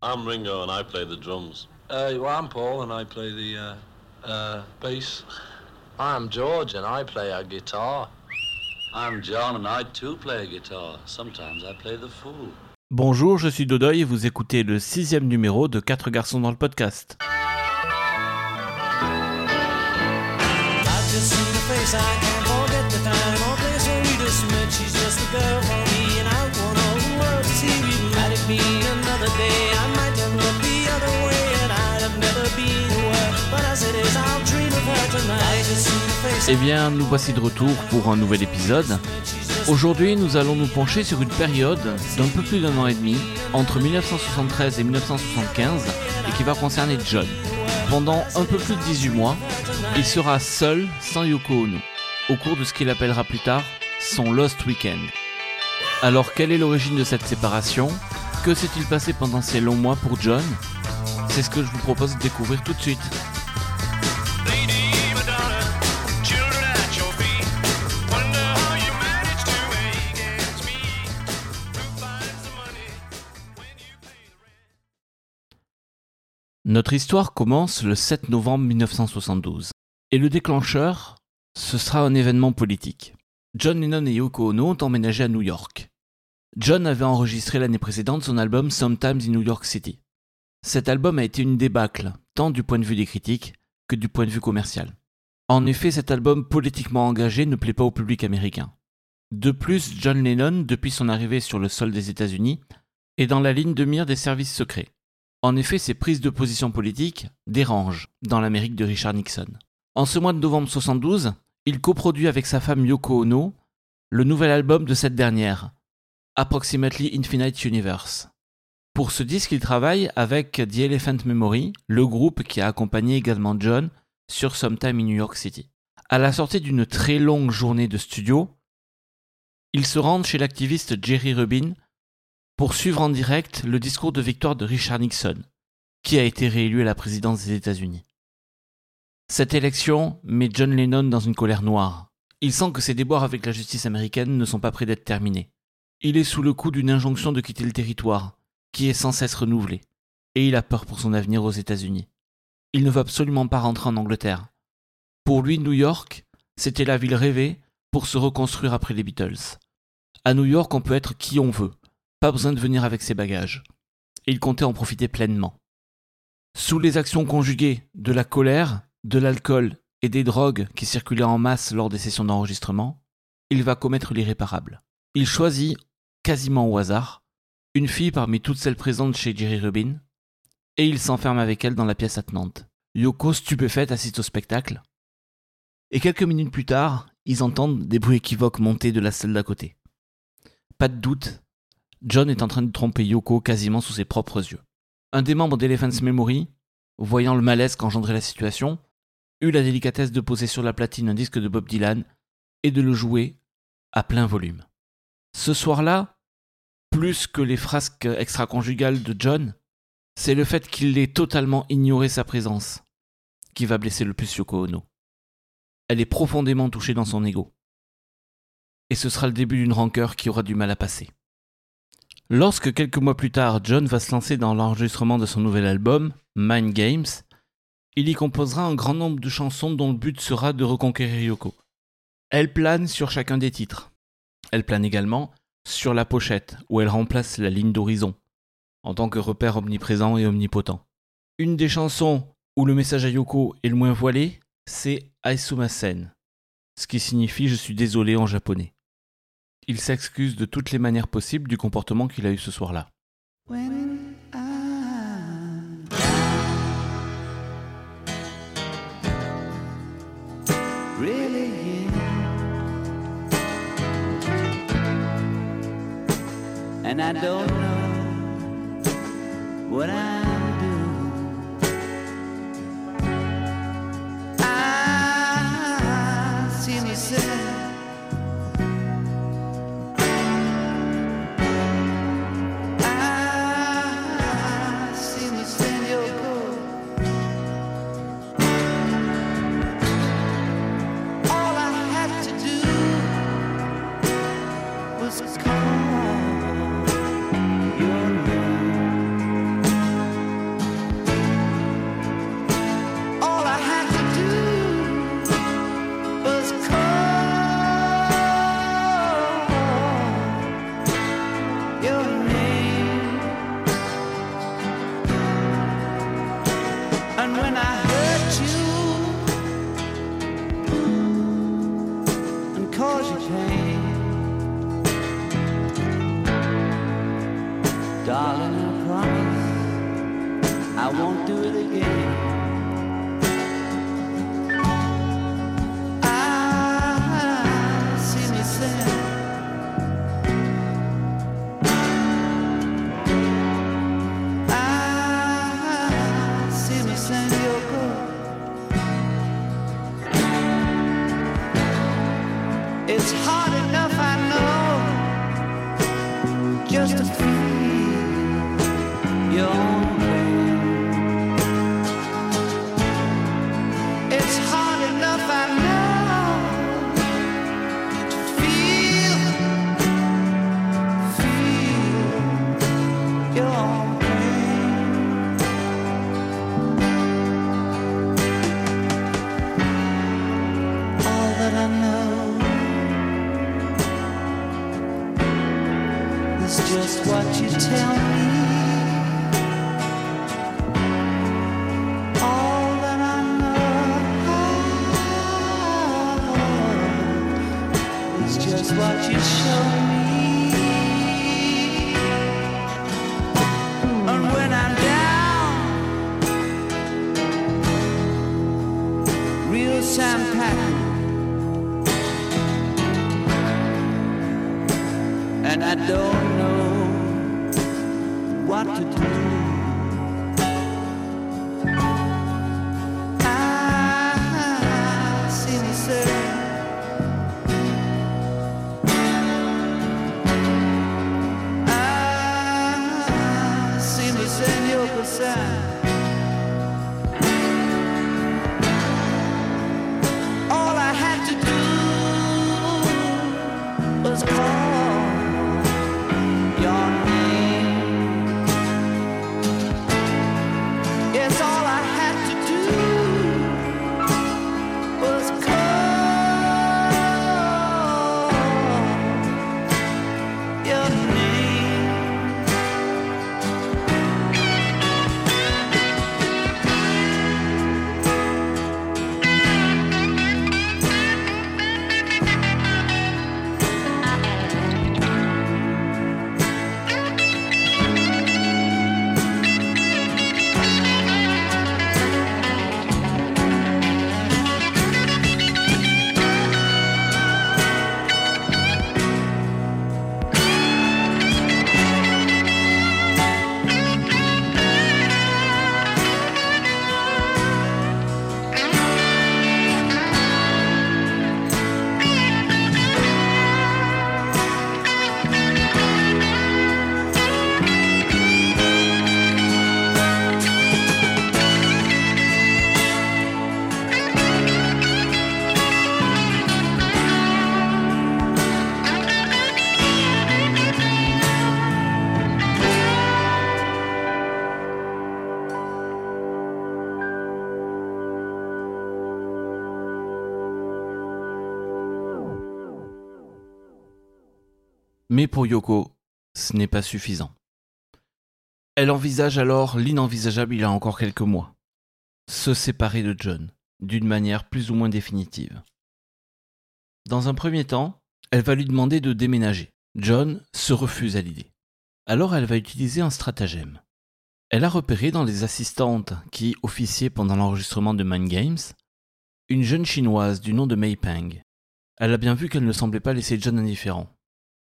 I'm Ringo and I play the drums. Uh, well, I'm Paul and I play the uh, uh, bass. I'm George and I play a guitar. I'm John and I too play a guitar. Sometimes I play the fool. Bonjour, je suis Dodoy et vous écoutez le sixième numéro de 4 garçons dans le podcast. Eh bien, nous voici de retour pour un nouvel épisode. Aujourd'hui, nous allons nous pencher sur une période d'un peu plus d'un an et demi, entre 1973 et 1975, et qui va concerner John. Pendant un peu plus de 18 mois, il sera seul, sans Yoko Ono, au cours de ce qu'il appellera plus tard son Lost Weekend. Alors, quelle est l'origine de cette séparation? Que s'est-il passé pendant ces longs mois pour John? C'est ce que je vous propose de découvrir tout de suite. Notre histoire commence le 7 novembre 1972. Et le déclencheur, ce sera un événement politique. John Lennon et Yoko Ono ont emménagé à New York. John avait enregistré l'année précédente son album Sometimes in New York City. Cet album a été une débâcle, tant du point de vue des critiques que du point de vue commercial. En effet, cet album politiquement engagé ne plaît pas au public américain. De plus, John Lennon, depuis son arrivée sur le sol des États-Unis, est dans la ligne de mire des services secrets. En effet, ses prises de position politiques dérangent dans l'Amérique de Richard Nixon. En ce mois de novembre 72, il coproduit avec sa femme Yoko Ono le nouvel album de cette dernière, Approximately Infinite Universe. Pour ce disque, il travaille avec The Elephant Memory, le groupe qui a accompagné également John sur Sometime in New York City. À la sortie d'une très longue journée de studio, il se rend chez l'activiste Jerry Rubin pour suivre en direct le discours de victoire de Richard Nixon, qui a été réélu à la présidence des États-Unis. Cette élection met John Lennon dans une colère noire. Il sent que ses déboires avec la justice américaine ne sont pas près d'être terminés. Il est sous le coup d'une injonction de quitter le territoire, qui est sans cesse renouvelée, et il a peur pour son avenir aux États-Unis. Il ne veut absolument pas rentrer en Angleterre. Pour lui, New York, c'était la ville rêvée pour se reconstruire après les Beatles. À New York, on peut être qui on veut, pas besoin de venir avec ses bagages. Et il comptait en profiter pleinement. Sous les actions conjuguées de la colère, de l'alcool et des drogues qui circulaient en masse lors des sessions d'enregistrement, il va commettre l'irréparable. Il choisit, quasiment au hasard, une fille parmi toutes celles présentes chez Jerry Rubin, et il s'enferme avec elle dans la pièce attenante. Yoko, stupéfaite, assiste au spectacle. Et quelques minutes plus tard, ils entendent des bruits équivoques monter de la salle d'à côté. Pas de doute, John est en train de tromper Yoko quasiment sous ses propres yeux. Un des membres d'Elephant's Memory, voyant le malaise qu'engendrait la situation, eut la délicatesse de poser sur la platine un disque de Bob Dylan et de le jouer à plein volume. Ce soir-là, plus que les frasques extra-conjugales de John, c'est le fait qu'il ait totalement ignoré sa présence qui va blesser le plus Yoko Ono. Elle est profondément touchée dans son ego. Et ce sera le début d'une rancœur qui aura du mal à passer. Lorsque quelques mois plus tard, John va se lancer dans l'enregistrement de son nouvel album, Mind Games, il y composera un grand nombre de chansons dont le but sera de reconquérir Yoko. Elle plane sur chacun des titres. Elle plane également sur la pochette, où elle remplace la ligne d'horizon, en tant que repère omniprésent et omnipotent. Une des chansons où le message à Yoko est le moins voilé, c'est Aisumasen, ce qui signifie je suis désolé en japonais il s'excuse de toutes les manières possibles du comportement qu'il a eu ce soir-là. when I Mais pour Yoko, ce n'est pas suffisant. Elle envisage alors l'inenvisageable il y a encore quelques mois. Se séparer de John, d'une manière plus ou moins définitive. Dans un premier temps, elle va lui demander de déménager. John se refuse à l'idée. Alors elle va utiliser un stratagème. Elle a repéré dans les assistantes qui officiaient pendant l'enregistrement de Mind Games une jeune chinoise du nom de Mei Peng. Elle a bien vu qu'elle ne semblait pas laisser John indifférent.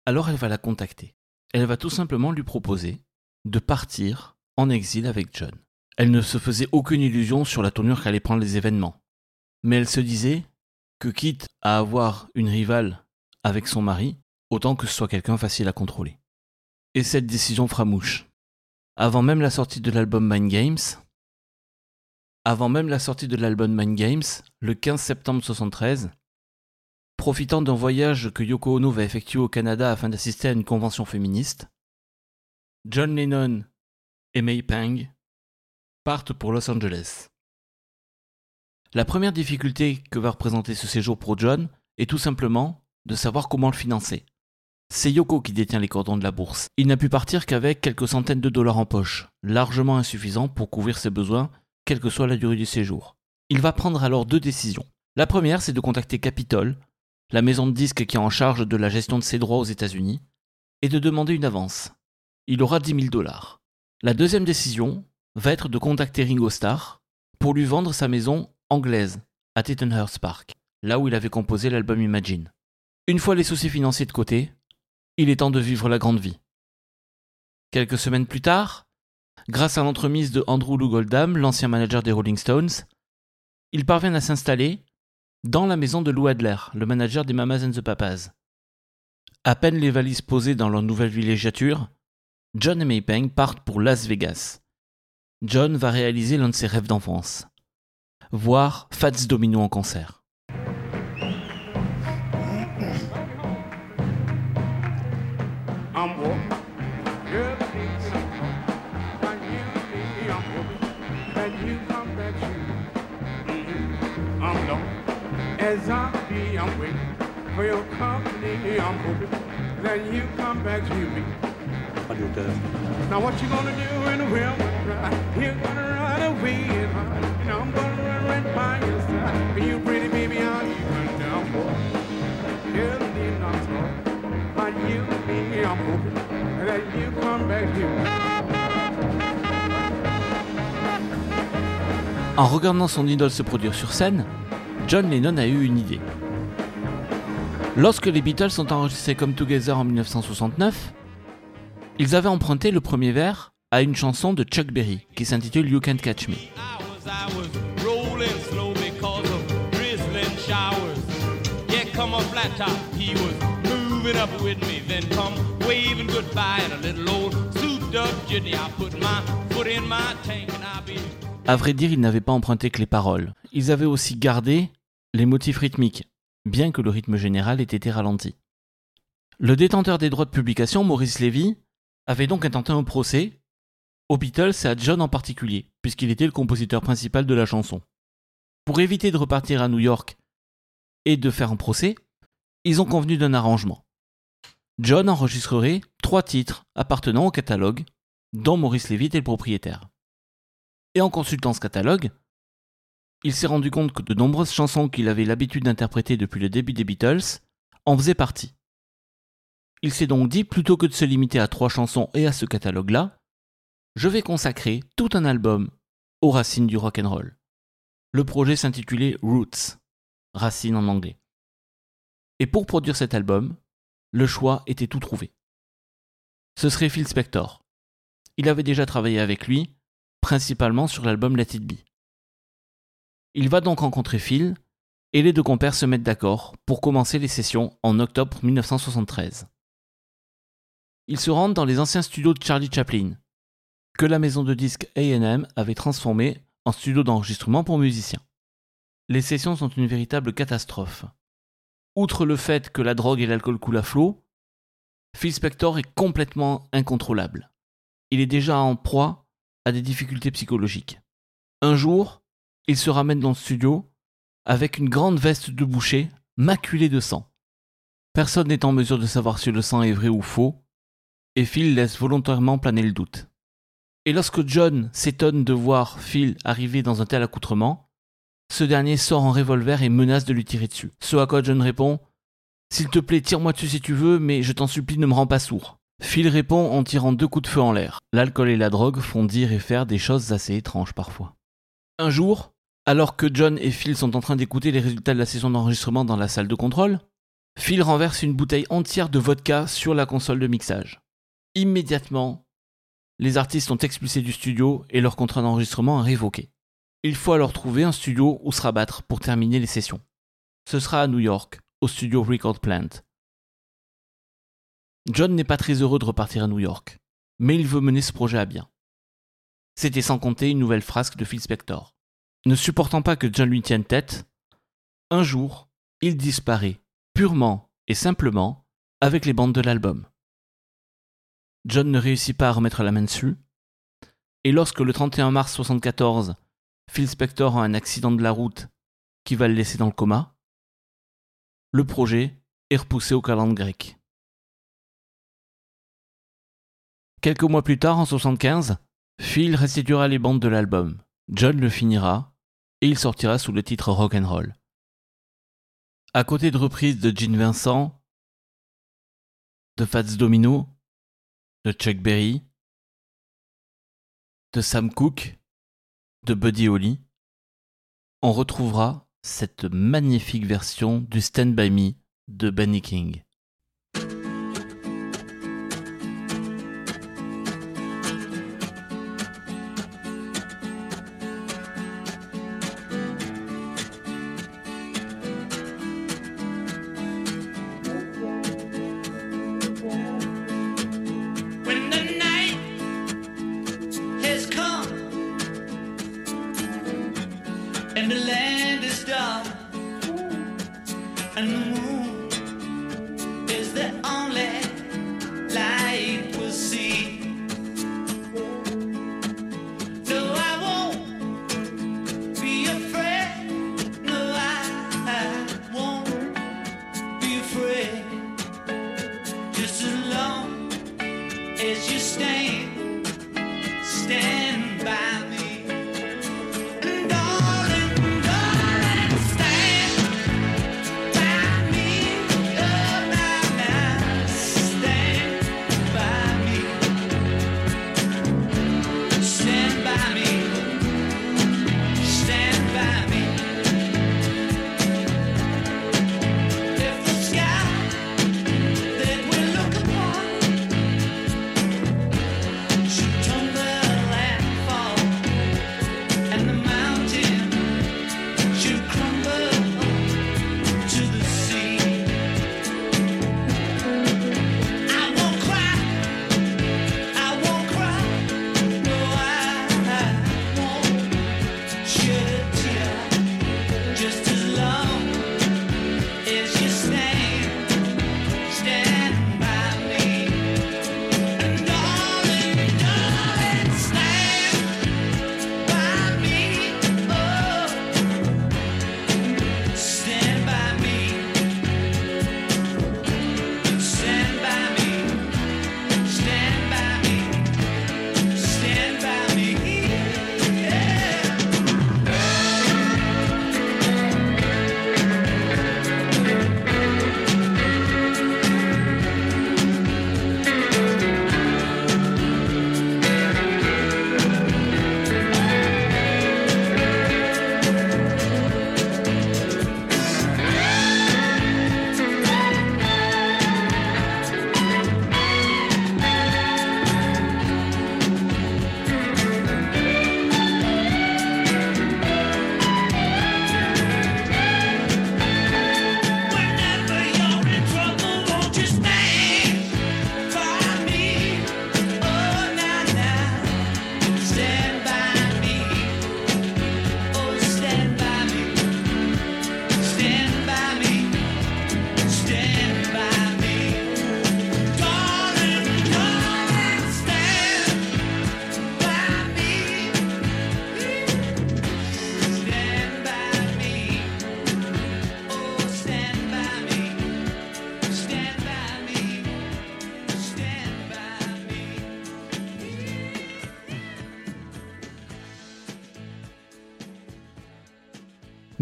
Alors elle va la contacter. Elle va tout simplement lui proposer de partir en exil avec John. Elle ne se faisait aucune illusion sur la tournure qu'allaient prendre les événements. Mais elle se disait que quitte à avoir une rivale avec son mari, autant que ce soit quelqu'un facile à contrôler. Et cette décision fera mouche. Avant même la sortie de l'album Mind Games, avant même la sortie de l'album Mind Games, le 15 septembre 73, profitant d'un voyage que Yoko Ono va effectuer au Canada afin d'assister à une convention féministe, John Lennon et May Pang partent pour Los Angeles. La première difficulté que va représenter ce séjour pour John est tout simplement de savoir comment le financer. C'est Yoko qui détient les cordons de la bourse. Il n'a pu partir qu'avec quelques centaines de dollars en poche, largement insuffisant pour couvrir ses besoins, quelle que soit la durée du séjour. Il va prendre alors deux décisions. La première, c'est de contacter Capitol, la maison de disques qui est en charge de la gestion de ses droits aux États-Unis, et de demander une avance. il aura 10 000 dollars. La deuxième décision va être de contacter Ringo Starr pour lui vendre sa maison anglaise à Tittenhurst Park, là où il avait composé l'album Imagine. Une fois les soucis financiers de côté, il est temps de vivre la grande vie. Quelques semaines plus tard, grâce à l'entremise de Andrew Lou Goldham, l'ancien manager des Rolling Stones, ils parviennent à s'installer dans la maison de Lou Adler, le manager des Mamas and the Papas. À peine les valises posées dans leur nouvelle villégiature, John et May Peng partent pour Las Vegas. John va réaliser l'un de ses rêves d'enfance. Voir Fats Domino en concert. That you come back to me. Now what you gonna do when the wind dry? You're gonna run away and hide, and I'm gonna run right by your side. And you pretty baby, I'll even down boy. Girl, need not talk. But you and me, I'm hoping that you come back here. En regardant son idole se produire sur scène, John Lennon a eu une idée. Lorsque les Beatles ont enregistré Come Together en 1969, ils avaient emprunté le premier vers à une chanson de Chuck Berry qui s'intitule You Can't Catch Me. À vrai dire, ils n'avaient pas emprunté que les paroles. Ils avaient aussi gardé les motifs rythmiques, bien que le rythme général ait été ralenti. Le détenteur des droits de publication, Maurice Levy, avait donc intenté un procès aux Beatles et à John en particulier, puisqu'il était le compositeur principal de la chanson. Pour éviter de repartir à New York et de faire un procès, ils ont convenu d'un arrangement. John enregistrerait trois titres appartenant au catalogue, dont Maurice Levy était le propriétaire. Et en consultant ce catalogue, il s'est rendu compte que de nombreuses chansons qu'il avait l'habitude d'interpréter depuis le début des Beatles en faisaient partie. Il s'est donc dit, plutôt que de se limiter à trois chansons et à ce catalogue-là, je vais consacrer tout un album aux racines du rock and roll. Le projet s'intitulait Roots, racines en anglais. Et pour produire cet album, le choix était tout trouvé. Ce serait Phil Spector. Il avait déjà travaillé avec lui, principalement sur l'album Let It Be. Il va donc rencontrer Phil, et les deux compères se mettent d'accord pour commencer les sessions en octobre 1973. Ils se rendent dans les anciens studios de Charlie Chaplin, que la maison de disques AM avait transformé en studio d'enregistrement pour musiciens. Les sessions sont une véritable catastrophe. Outre le fait que la drogue et l'alcool coulent à flot, Phil Spector est complètement incontrôlable. Il est déjà en proie à des difficultés psychologiques. Un jour, il se ramène dans le studio avec une grande veste de boucher maculée de sang. Personne n'est en mesure de savoir si le sang est vrai ou faux, et Phil laisse volontairement planer le doute. Et lorsque John s'étonne de voir Phil arriver dans un tel accoutrement, ce dernier sort un revolver et menace de lui tirer dessus. Ce à quoi John répond S'il te plaît, tire-moi dessus si tu veux, mais je t'en supplie, ne me rends pas sourd. Phil répond en tirant deux coups de feu en l'air. L'alcool et la drogue font dire et faire des choses assez étranges parfois. Un jour, alors que John et Phil sont en train d'écouter les résultats de la session d'enregistrement dans la salle de contrôle, Phil renverse une bouteille entière de vodka sur la console de mixage. Immédiatement, les artistes sont expulsés du studio et leur contrat d'enregistrement est révoqué. Il faut alors trouver un studio où se rabattre pour terminer les sessions. Ce sera à New York, au studio Record Plant. John n'est pas très heureux de repartir à New York, mais il veut mener ce projet à bien. C'était sans compter une nouvelle frasque de Phil Spector. Ne supportant pas que John lui tienne tête, un jour, il disparaît, purement et simplement, avec les bandes de l'album. John ne réussit pas à remettre la main dessus, et lorsque le 31 mars 1974, Phil Spector a un accident de la route qui va le laisser dans le coma, le projet est repoussé au calendrier grec. Quelques mois plus tard, en 75, Phil restituera les bandes de l'album. John le finira et il sortira sous le titre Rock and Roll. À côté de reprises de Gene Vincent, de Fats Domino, de Chuck Berry, de Sam Cooke, de Buddy Holly, on retrouvera cette magnifique version du Stand By Me de Benny King. And the land is dark. And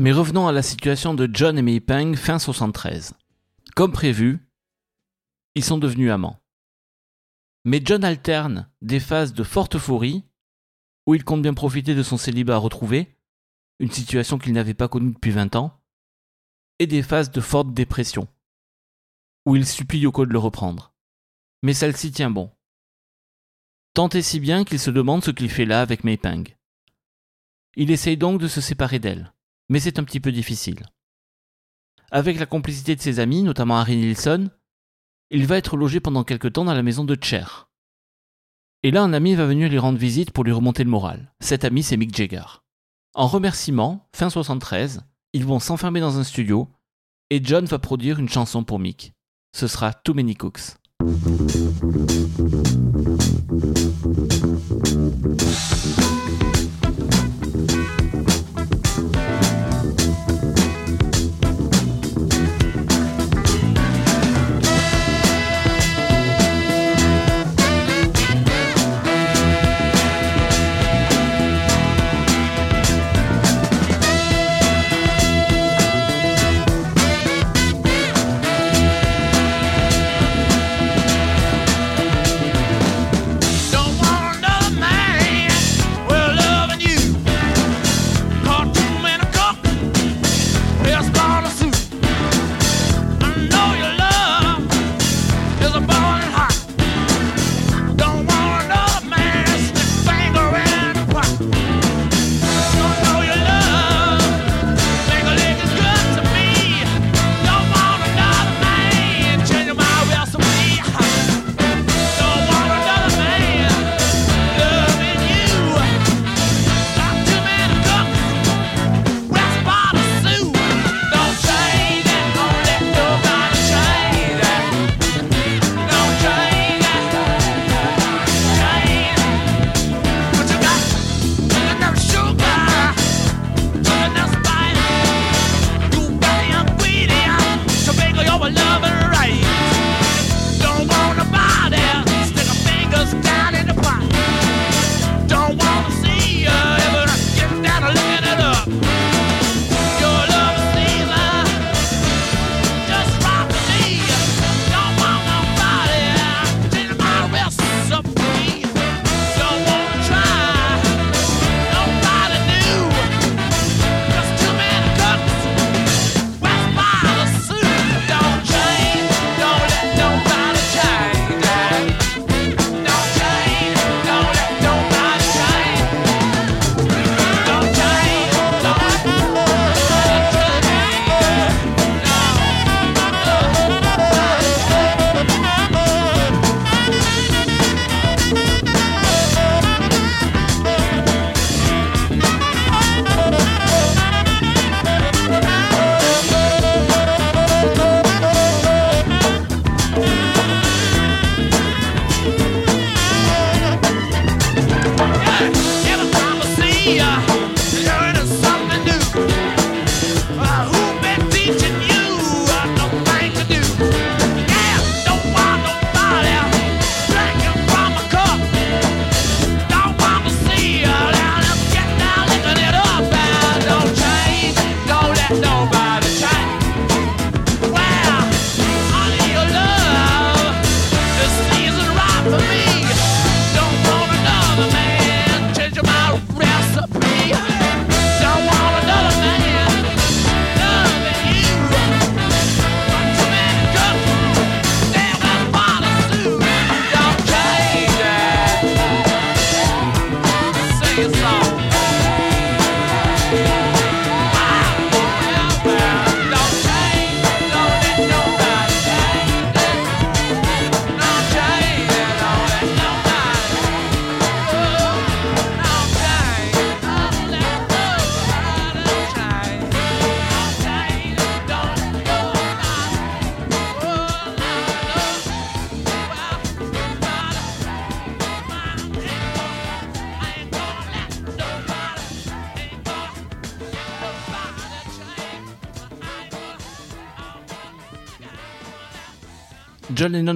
Mais revenons à la situation de John et Mei Peng fin 73. Comme prévu, ils sont devenus amants. Mais John alterne des phases de forte euphorie, où il compte bien profiter de son célibat retrouvé, une situation qu'il n'avait pas connue depuis 20 ans, et des phases de forte dépression, où il supplie Yoko de le reprendre. Mais celle-ci tient bon. Tant et si bien qu'il se demande ce qu'il fait là avec Mei Peng. Il essaye donc de se séparer d'elle mais c'est un petit peu difficile. Avec la complicité de ses amis, notamment Harry Nilsson, il va être logé pendant quelque temps dans la maison de Cher. Et là, un ami va venir lui rendre visite pour lui remonter le moral. Cet ami, c'est Mick Jagger. En remerciement, fin 73, ils vont s'enfermer dans un studio et John va produire une chanson pour Mick. Ce sera Too Many Cooks.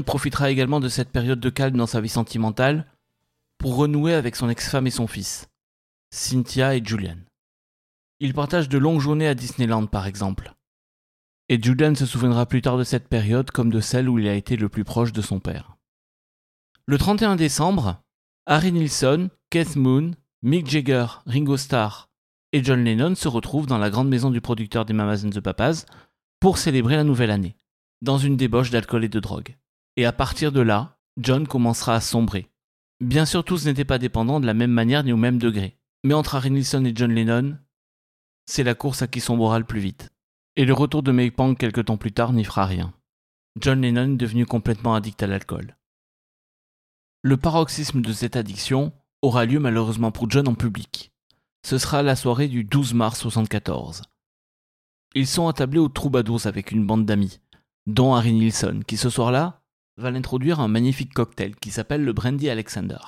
Profitera également de cette période de calme dans sa vie sentimentale pour renouer avec son ex-femme et son fils, Cynthia et Julian. Ils partagent de longues journées à Disneyland par exemple. Et Julian se souviendra plus tard de cette période comme de celle où il a été le plus proche de son père. Le 31 décembre, Harry Nilsson, Keith Moon, Mick Jagger, Ringo Starr et John Lennon se retrouvent dans la grande maison du producteur des Mamas and the Papas pour célébrer la nouvelle année dans une débauche d'alcool et de drogue. Et à partir de là, John commencera à sombrer. Bien sûr, tous n'étaient pas dépendants de la même manière ni au même degré. Mais entre Harry Nilsson et John Lennon, c'est la course à qui sombrera le plus vite. Et le retour de May Pang quelques temps plus tard n'y fera rien. John Lennon est devenu complètement addict à l'alcool. Le paroxysme de cette addiction aura lieu malheureusement pour John en public. Ce sera la soirée du 12 mars 74. Ils sont attablés aux troubadours avec une bande d'amis, dont Harry Nilsson, qui ce soir-là va l'introduire un magnifique cocktail qui s'appelle le Brandy Alexander.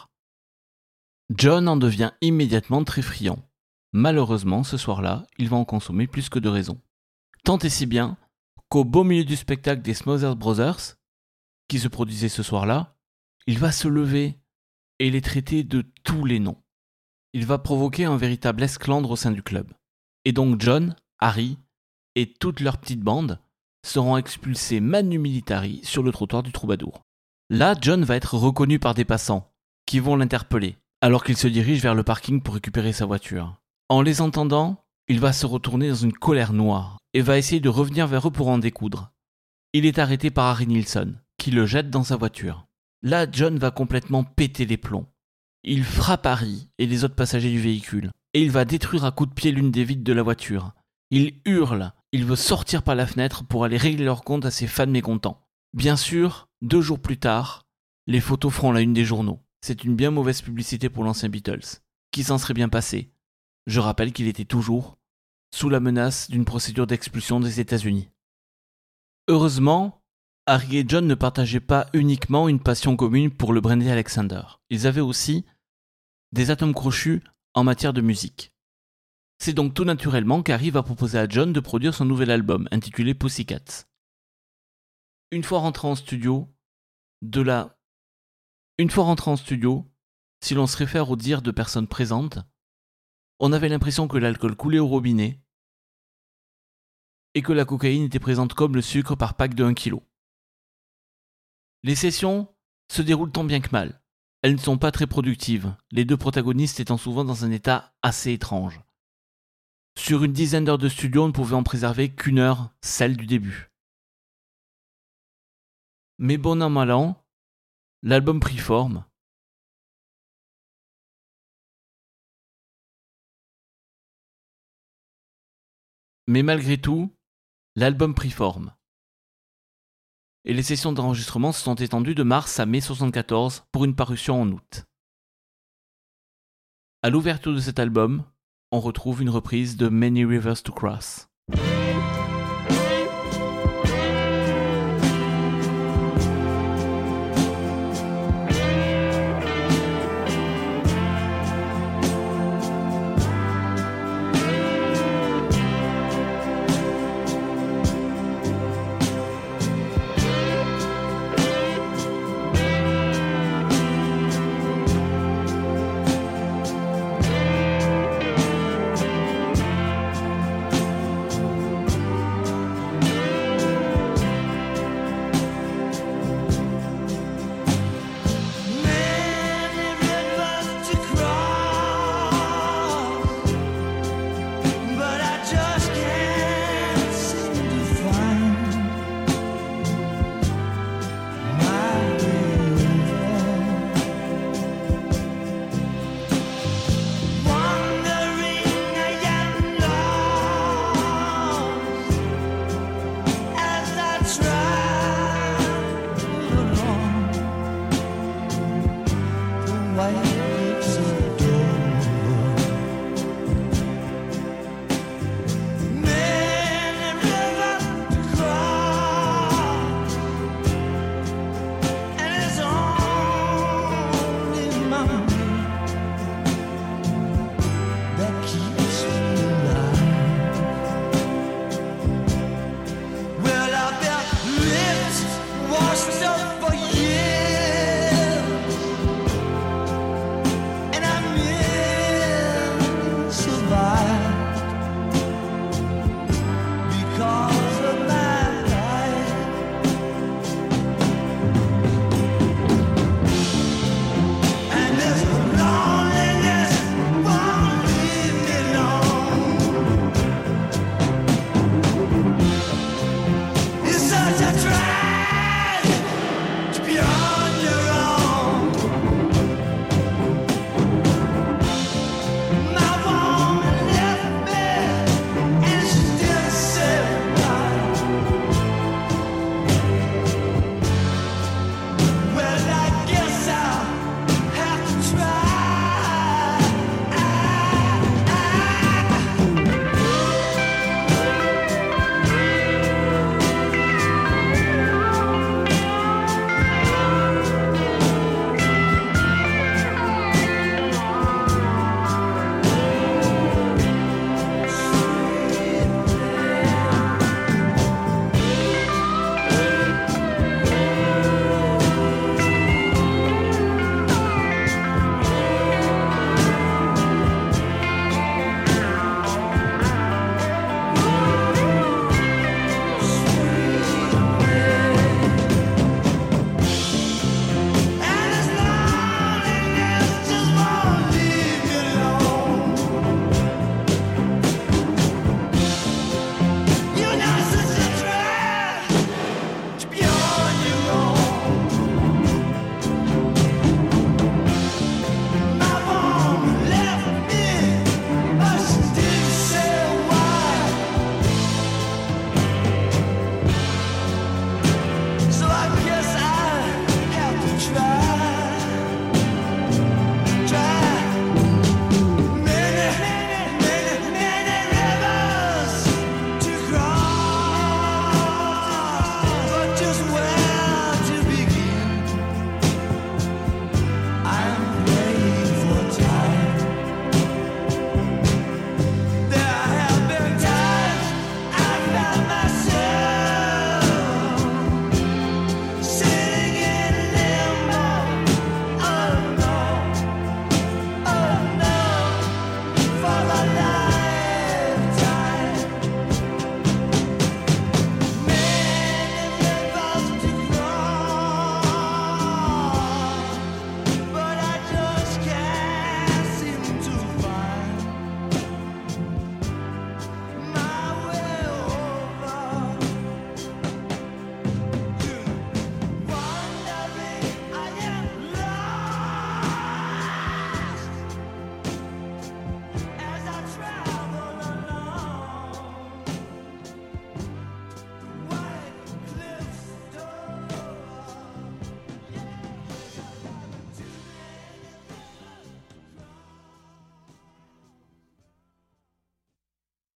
John en devient immédiatement très friand. Malheureusement, ce soir-là, il va en consommer plus que de raison. Tant et si bien qu'au beau milieu du spectacle des Smothers Brothers, qui se produisait ce soir-là, il va se lever et les traiter de tous les noms. Il va provoquer un véritable esclandre au sein du club. Et donc John, Harry et toute leur petite bande seront expulsés manu militari sur le trottoir du troubadour. Là, John va être reconnu par des passants, qui vont l'interpeller, alors qu'il se dirige vers le parking pour récupérer sa voiture. En les entendant, il va se retourner dans une colère noire, et va essayer de revenir vers eux pour en découdre. Il est arrêté par Harry Nilsson, qui le jette dans sa voiture. Là, John va complètement péter les plombs. Il frappe Harry et les autres passagers du véhicule, et il va détruire à coups de pied l'une des vitres de la voiture. Il hurle, il veut sortir par la fenêtre pour aller régler leur compte à ses fans mécontents. Bien sûr, deux jours plus tard, les photos feront la une des journaux. C'est une bien mauvaise publicité pour l'ancien Beatles, qui s'en serait bien passé? Je rappelle qu'il était toujours sous la menace d'une procédure d'expulsion des États-Unis. Heureusement, Harry et John ne partageaient pas uniquement une passion commune pour le Brandy Alexander. Ils avaient aussi des atomes crochus en matière de musique. C'est donc tout naturellement qu'Harry va proposer à John de produire son nouvel album, intitulé Pussycats. Une fois rentré en studio, de la... Une fois rentré en studio, si l'on se réfère au dire de personnes présentes, on avait l'impression que l'alcool coulait au robinet et que la cocaïne était présente comme le sucre par pack de 1 kg. Les sessions se déroulent tant bien que mal. Elles ne sont pas très productives, les deux protagonistes étant souvent dans un état assez étrange. Sur une dizaine d'heures de studio, on ne pouvait en préserver qu'une heure, celle du début. Mais bon an mal an, l'album prit forme. Mais malgré tout, l'album prit forme. Et les sessions d'enregistrement se sont étendues de mars à mai 74 pour une parution en août. À l'ouverture de cet album, on retrouve une reprise de Many Rivers to Cross.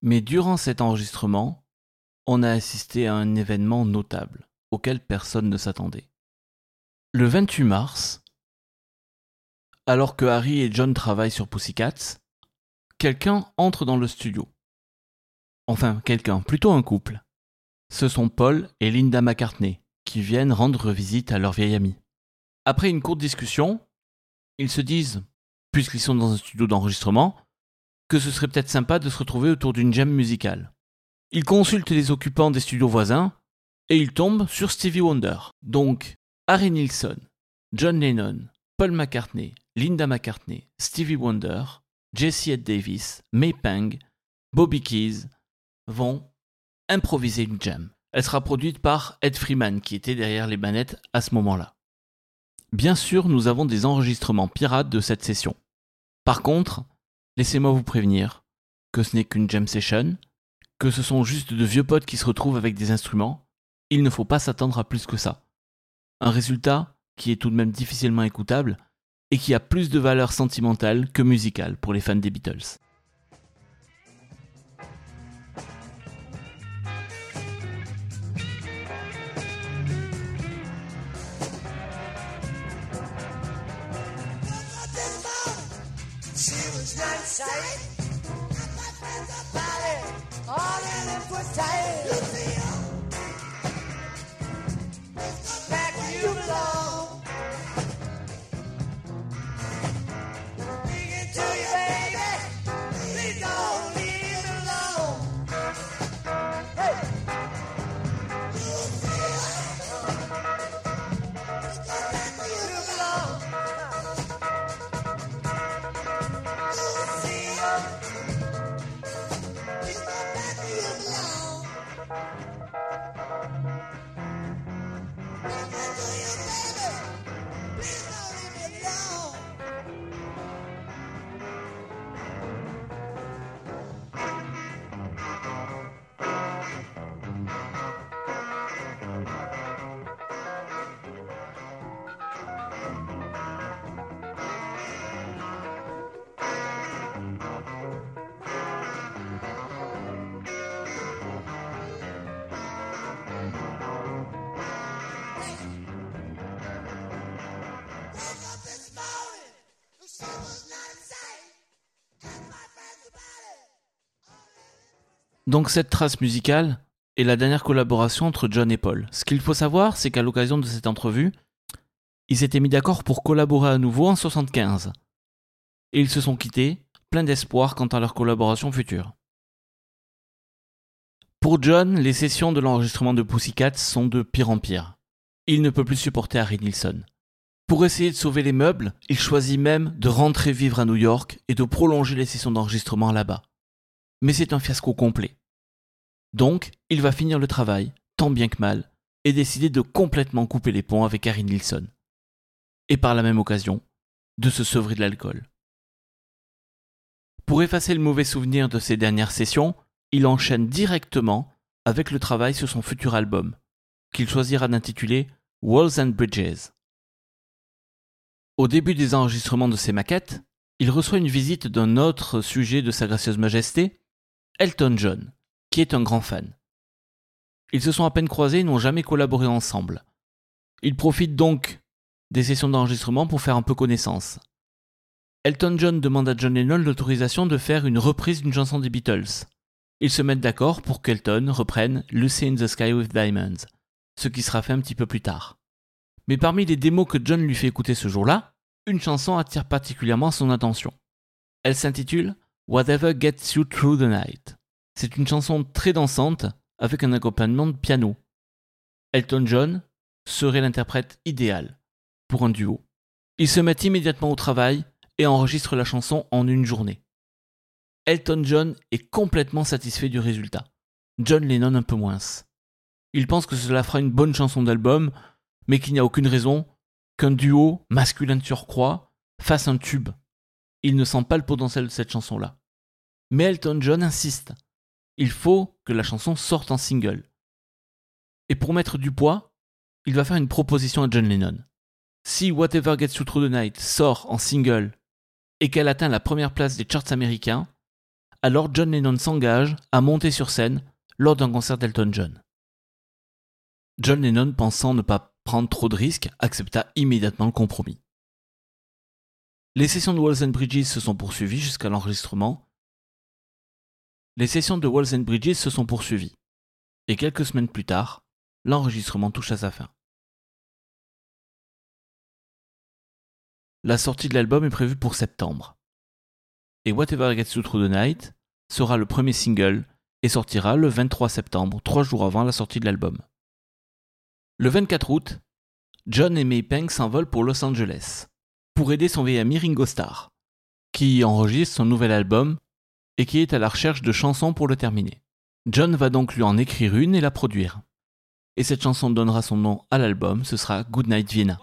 Mais durant cet enregistrement, on a assisté à un événement notable auquel personne ne s'attendait. Le 28 mars, alors que Harry et John travaillent sur Pussycats, quelqu'un entre dans le studio. Enfin, quelqu'un, plutôt un couple. Ce sont Paul et Linda McCartney qui viennent rendre visite à leur vieille amie. Après une courte discussion, ils se disent, puisqu'ils sont dans un studio d'enregistrement, ce serait peut-être sympa de se retrouver autour d'une jam musicale. Ils consultent les occupants des studios voisins et ils tombent sur Stevie Wonder. Donc, Harry Nilsson, John Lennon, Paul McCartney, Linda McCartney, Stevie Wonder, Jesse Ed Davis, May Pang, Bobby Keys vont improviser une jam. Elle sera produite par Ed Freeman qui était derrière les manettes à ce moment-là. Bien sûr, nous avons des enregistrements pirates de cette session. Par contre, laissez-moi vous prévenir que ce n'est qu'une jam session, que ce sont juste de vieux potes qui se retrouvent avec des instruments, il ne faut pas s'attendre à plus que ça. Un résultat qui est tout de même difficilement écoutable et qui a plus de valeur sentimentale que musicale pour les fans des Beatles. In Donc cette trace musicale est la dernière collaboration entre John et Paul. Ce qu'il faut savoir, c'est qu'à l'occasion de cette entrevue, ils s'étaient mis d'accord pour collaborer à nouveau en 75. Et ils se sont quittés, pleins d'espoir quant à leur collaboration future. Pour John, les sessions de l'enregistrement de Pussycat sont de pire en pire. Il ne peut plus supporter Harry Nilsson. Pour essayer de sauver les meubles, il choisit même de rentrer vivre à New York et de prolonger les sessions d'enregistrement là-bas. Mais c'est un fiasco complet. Donc, il va finir le travail, tant bien que mal, et décider de complètement couper les ponts avec Harry Nilsson. Et par la même occasion, de se sevrer de l'alcool. Pour effacer le mauvais souvenir de ces dernières sessions, il enchaîne directement avec le travail sur son futur album, qu'il choisira d'intituler Walls and Bridges. Au début des enregistrements de ses maquettes, il reçoit une visite d'un autre sujet de Sa Gracieuse Majesté, Elton John, qui est un grand fan. Ils se sont à peine croisés et n'ont jamais collaboré ensemble. Ils profitent donc des sessions d'enregistrement pour faire un peu connaissance. Elton John demande à John Lennon l'autorisation de faire une reprise d'une chanson des Beatles. Ils se mettent d'accord pour qu'Elton reprenne Lucy in the Sky with Diamonds, ce qui sera fait un petit peu plus tard. Mais parmi les démos que John lui fait écouter ce jour-là, une chanson attire particulièrement son attention. Elle s'intitule Whatever Gets You Through the Night. C'est une chanson très dansante avec un accompagnement de piano. Elton John serait l'interprète idéal pour un duo. Ils se mettent immédiatement au travail et enregistrent la chanson en une journée. Elton John est complètement satisfait du résultat. John Lennon un peu moins. Il pense que cela fera une bonne chanson d'album, mais qu'il n'y a aucune raison qu'un duo masculin de surcroît fasse un tube. Il ne sent pas le potentiel de cette chanson-là. Mais Elton John insiste. Il faut que la chanson sorte en single. Et pour mettre du poids, il va faire une proposition à John Lennon. Si Whatever Gets You Through the Night sort en single et qu'elle atteint la première place des charts américains, Alors John Lennon s'engage à monter sur scène lors d'un concert d'Elton John. John Lennon, pensant ne pas prendre trop de risques, accepta immédiatement le compromis. Les sessions de Walls Bridges se sont poursuivies jusqu'à l'enregistrement. Les sessions de Walls Bridges se sont poursuivies. Et quelques semaines plus tard, l'enregistrement touche à sa fin. La sortie de l'album est prévue pour septembre. Et Whatever Gets You Through the Night sera le premier single et sortira le 23 septembre, trois jours avant la sortie de l'album. Le 24 août, John et May Peng s'envolent pour Los Angeles pour aider son vieil ami Ringo Starr, qui enregistre son nouvel album et qui est à la recherche de chansons pour le terminer. John va donc lui en écrire une et la produire. Et cette chanson donnera son nom à l'album, ce sera Goodnight Vienna.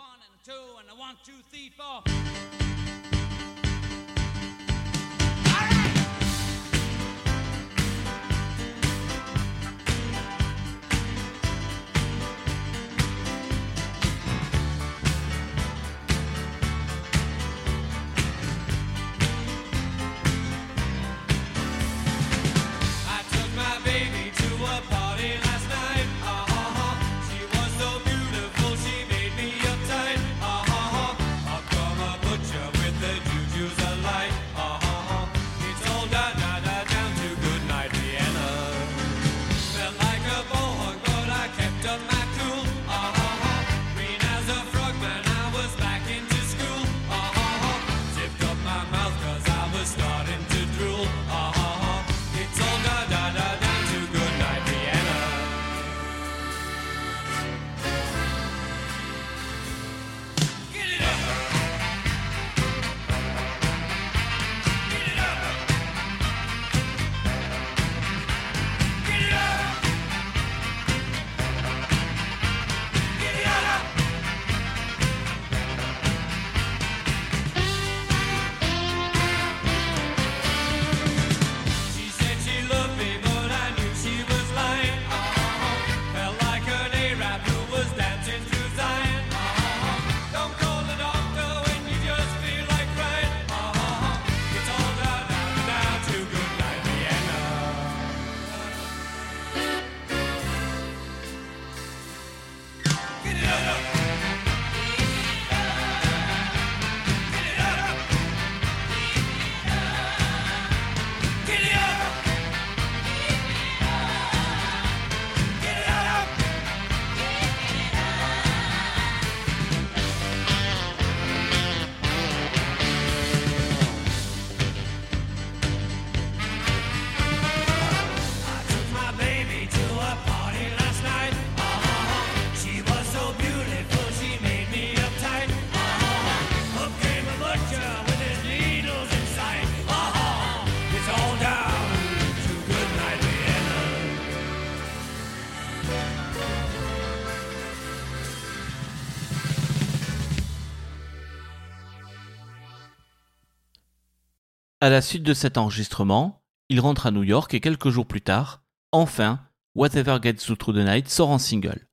À la suite de cet enregistrement, il rentre à New York et quelques jours plus tard, enfin, Whatever Gets You Through the Night sort en single.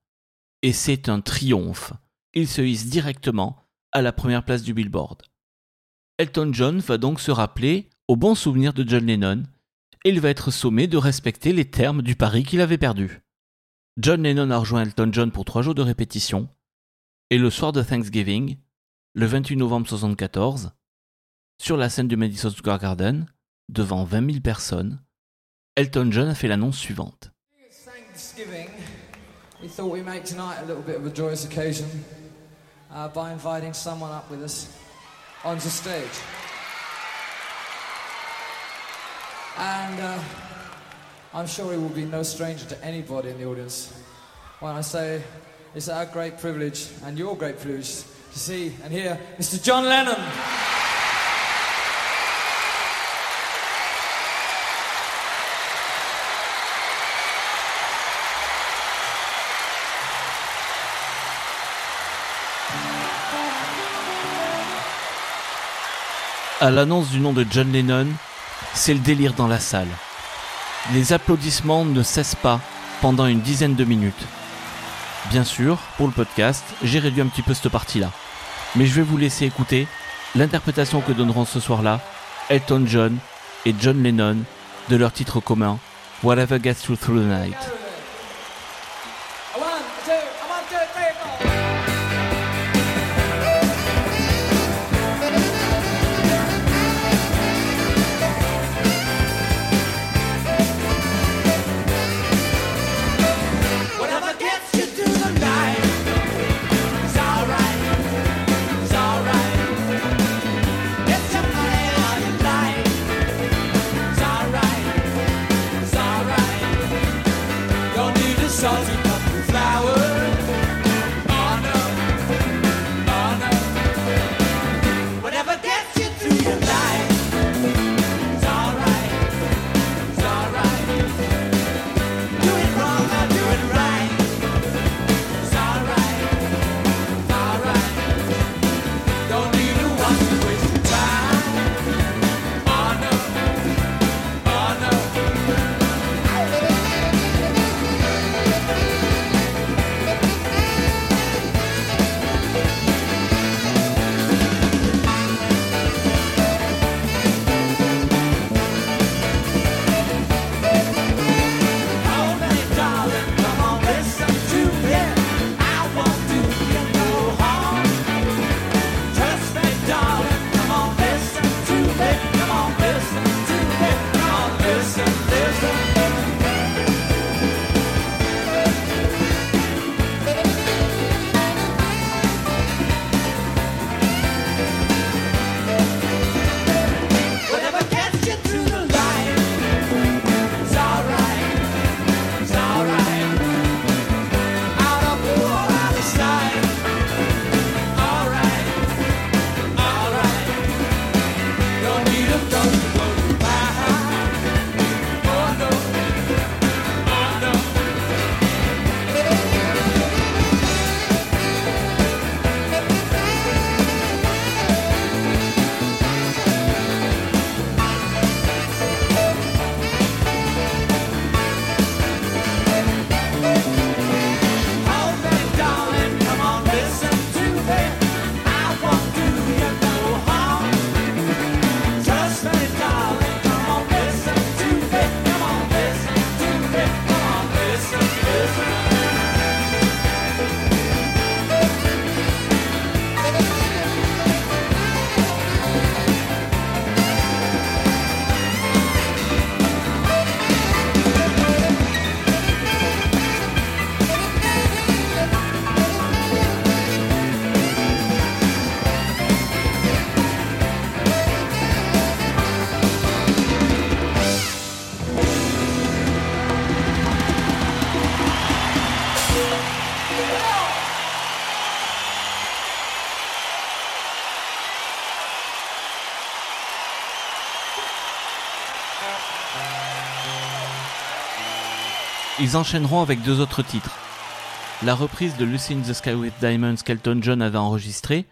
Et c'est un triomphe. Il se hisse directement à la première place du Billboard. Elton John va donc se rappeler au bon souvenir de John Lennon et il va être sommé de respecter les termes du pari qu'il avait perdu. John Lennon a rejoint Elton John pour trois jours de répétition et le soir de Thanksgiving, le 28 novembre 1974, sur la scène du Madison Square Garden, devant 20 000 personnes, Elton John a fait l'annonce suivante. Thanksgiving. We thought we'd make tonight a little bit of a joyous occasion uh, by inviting someone up with us onto stage. And uh, I'm sure he will be no stranger to anybody in the audience when I say it's our great privilege and your great privilege to see and hear Mr. John Lennon. À l'annonce du nom de John Lennon, c'est le délire dans la salle. Les applaudissements ne cessent pas pendant une dizaine de minutes. Bien sûr, pour le podcast, j'ai réduit un petit peu cette partie-là. Mais je vais vous laisser écouter l'interprétation que donneront ce soir-là Elton John et John Lennon de leur titre commun, Whatever Gets You Through the Night. Ils enchaîneront avec deux autres titres. La reprise de Lucy in the Sky with Diamonds qu'Elton John avait enregistrée.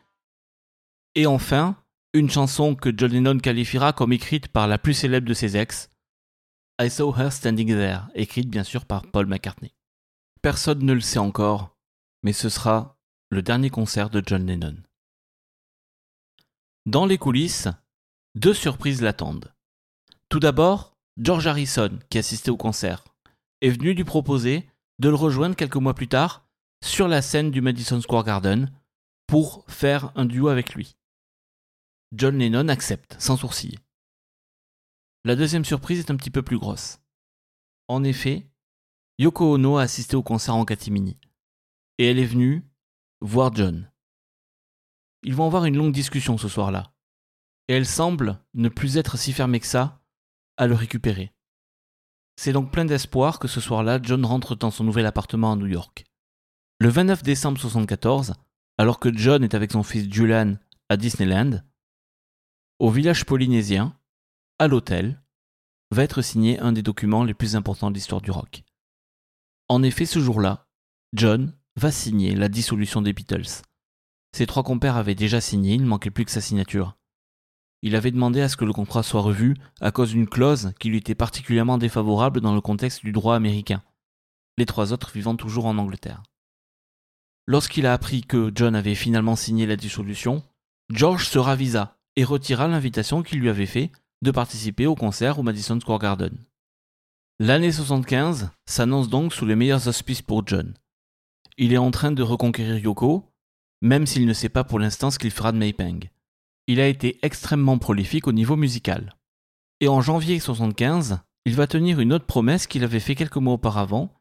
Et enfin, une chanson que John Lennon qualifiera comme écrite par la plus célèbre de ses ex, I Saw Her Standing There, écrite bien sûr par Paul McCartney. Personne ne le sait encore, mais ce sera le dernier concert de John Lennon. Dans les coulisses, deux surprises l'attendent. Tout d'abord, George Harrison, qui assistait au concert, est venu lui proposer de le rejoindre quelques mois plus tard sur la scène du Madison Square Garden pour faire un duo avec lui. John Lennon accepte, sans sourciller. La deuxième surprise est un petit peu plus grosse. En effet, Yoko Ono a assisté au concert en catimini. Et elle est venue voir John. Ils vont avoir une longue discussion ce soir-là. Et elle semble ne plus être si fermée que ça à le récupérer. C'est donc plein d'espoir que ce soir-là, John rentre dans son nouvel appartement à New York. Le 29 décembre 1974, alors que John est avec son fils Julian à Disneyland, au village polynésien, à l'hôtel, va être signé un des documents les plus importants de l'histoire du rock. En effet, ce jour-là, John va signer la dissolution des Beatles. Ses trois compères avaient déjà signé, il ne manquait plus que sa signature. Il avait demandé à ce que le contrat soit revu à cause d'une clause qui lui était particulièrement défavorable dans le contexte du droit américain, les trois autres vivant toujours en Angleterre. Lorsqu'il a appris que John avait finalement signé la dissolution, George se ravisa et retira l'invitation qu'il lui avait fait de participer au concert au Madison Square Garden. L'année 75 s'annonce donc sous les meilleurs auspices pour John. Il est en train de reconquérir Yoko, même s'il ne sait pas pour l'instant ce qu'il fera de Maypeng. Il a été extrêmement prolifique au niveau musical. Et en janvier 75, il va tenir une autre promesse qu'il avait fait quelques mois auparavant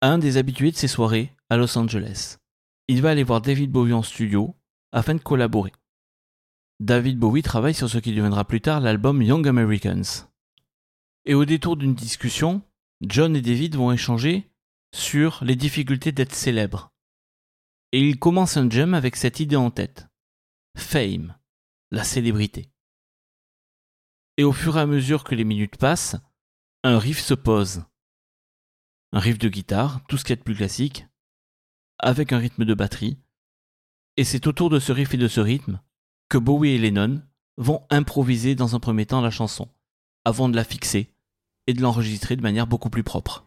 à un des habitués de ses soirées à Los Angeles. Il va aller voir David Bowie en studio afin de collaborer. David Bowie travaille sur ce qui deviendra plus tard l'album Young Americans. Et au détour d'une discussion, John et David vont échanger sur les difficultés d'être célèbre. Et ils commencent un jam avec cette idée en tête. Fame, la célébrité. Et au fur et à mesure que les minutes passent, un riff se pose. Un riff de guitare, tout ce qu'il y de plus classique, avec un rythme de batterie. Et c'est autour de ce riff et de ce rythme que Bowie et Lennon vont improviser dans un premier temps la chanson, avant de la fixer et de l'enregistrer de manière beaucoup plus propre.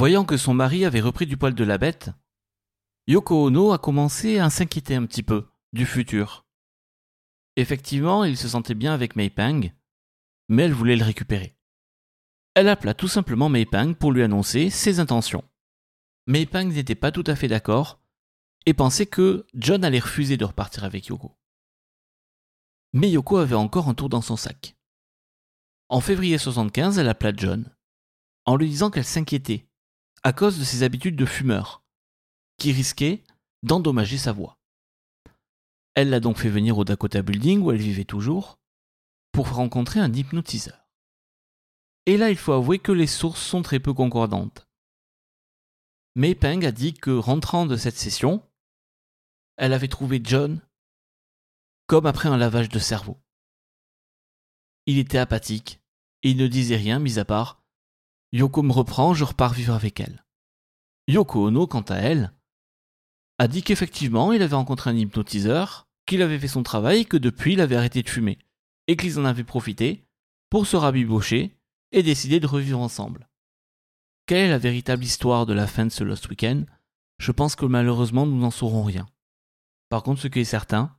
Voyant que son mari avait repris du poil de la bête, Yoko Ono a commencé à s'inquiéter un petit peu du futur. Effectivement, il se sentait bien avec Mei Pang, mais elle voulait le récupérer. Elle appela tout simplement Mei Pang pour lui annoncer ses intentions. Mei Pang n'était pas tout à fait d'accord et pensait que John allait refuser de repartir avec Yoko. Mais Yoko avait encore un tour dans son sac. En février 75, elle appela John, en lui disant qu'elle s'inquiétait à cause de ses habitudes de fumeur, qui risquaient d'endommager sa voix. Elle l'a donc fait venir au Dakota Building où elle vivait toujours, pour rencontrer un hypnotiseur. Et là, il faut avouer que les sources sont très peu concordantes. Mei Peng a dit que rentrant de cette session, elle avait trouvé John comme après un lavage de cerveau. Il était apathique et il ne disait rien mis à part Yoko me reprend, je repars vivre avec elle. Yoko Ono, quant à elle, a dit qu'effectivement il avait rencontré un hypnotiseur, qu'il avait fait son travail et que depuis il avait arrêté de fumer, et qu'ils en avaient profité pour se rabibocher et décider de revivre ensemble. Quelle est la véritable histoire de la fin de ce Lost Weekend? Je pense que malheureusement nous n'en saurons rien. Par contre, ce qui est certain,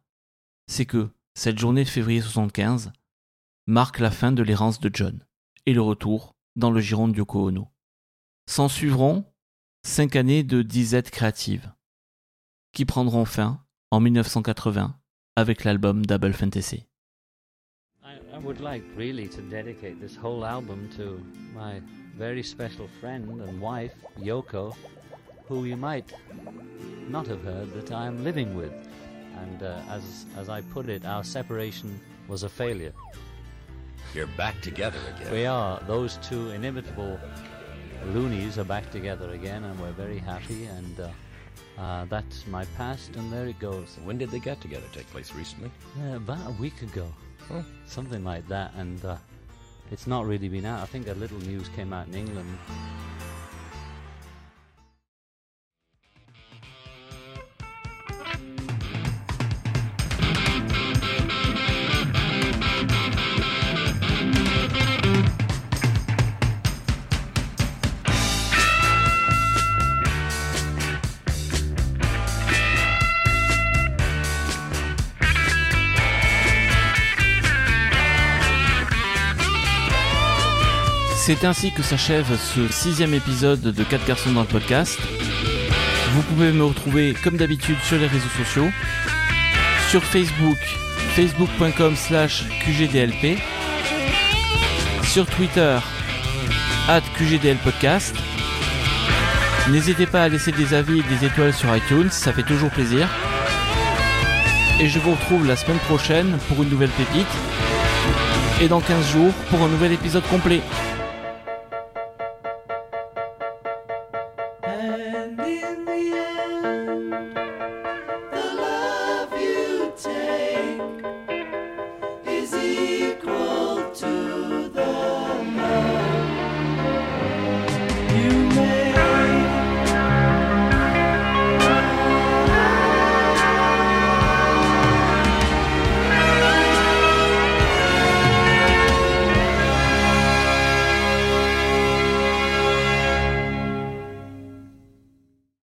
c'est que cette journée de février 75 marque la fin de l'errance de John et le retour dans le giron de Yoko Ono. S'en suivront cinq années de disette créative qui prendront fin en 1980 avec l'album Double Fantasy. I, I would like really to dedicate this whole album to my very special friend and wife, Yoko, who you might not have heard that I am living with. And uh, as, as I put it, our separation was a failure. You're back together again. We are. Those two inimitable loonies are back together again, and we're very happy. And uh, uh, that's my past, and there it goes. When did they get together? Take place recently? Uh, about a week ago, something like that, and uh, it's not really been out. I think a little news came out in England. C'est ainsi que s'achève ce sixième épisode de 4 garçons dans le podcast. Vous pouvez me retrouver comme d'habitude sur les réseaux sociaux, sur Facebook, facebook.com slash QGDLP, sur Twitter, at QGDLPodcast. N'hésitez pas à laisser des avis et des étoiles sur iTunes, ça fait toujours plaisir. Et je vous retrouve la semaine prochaine pour une nouvelle pépite. Et dans 15 jours pour un nouvel épisode complet.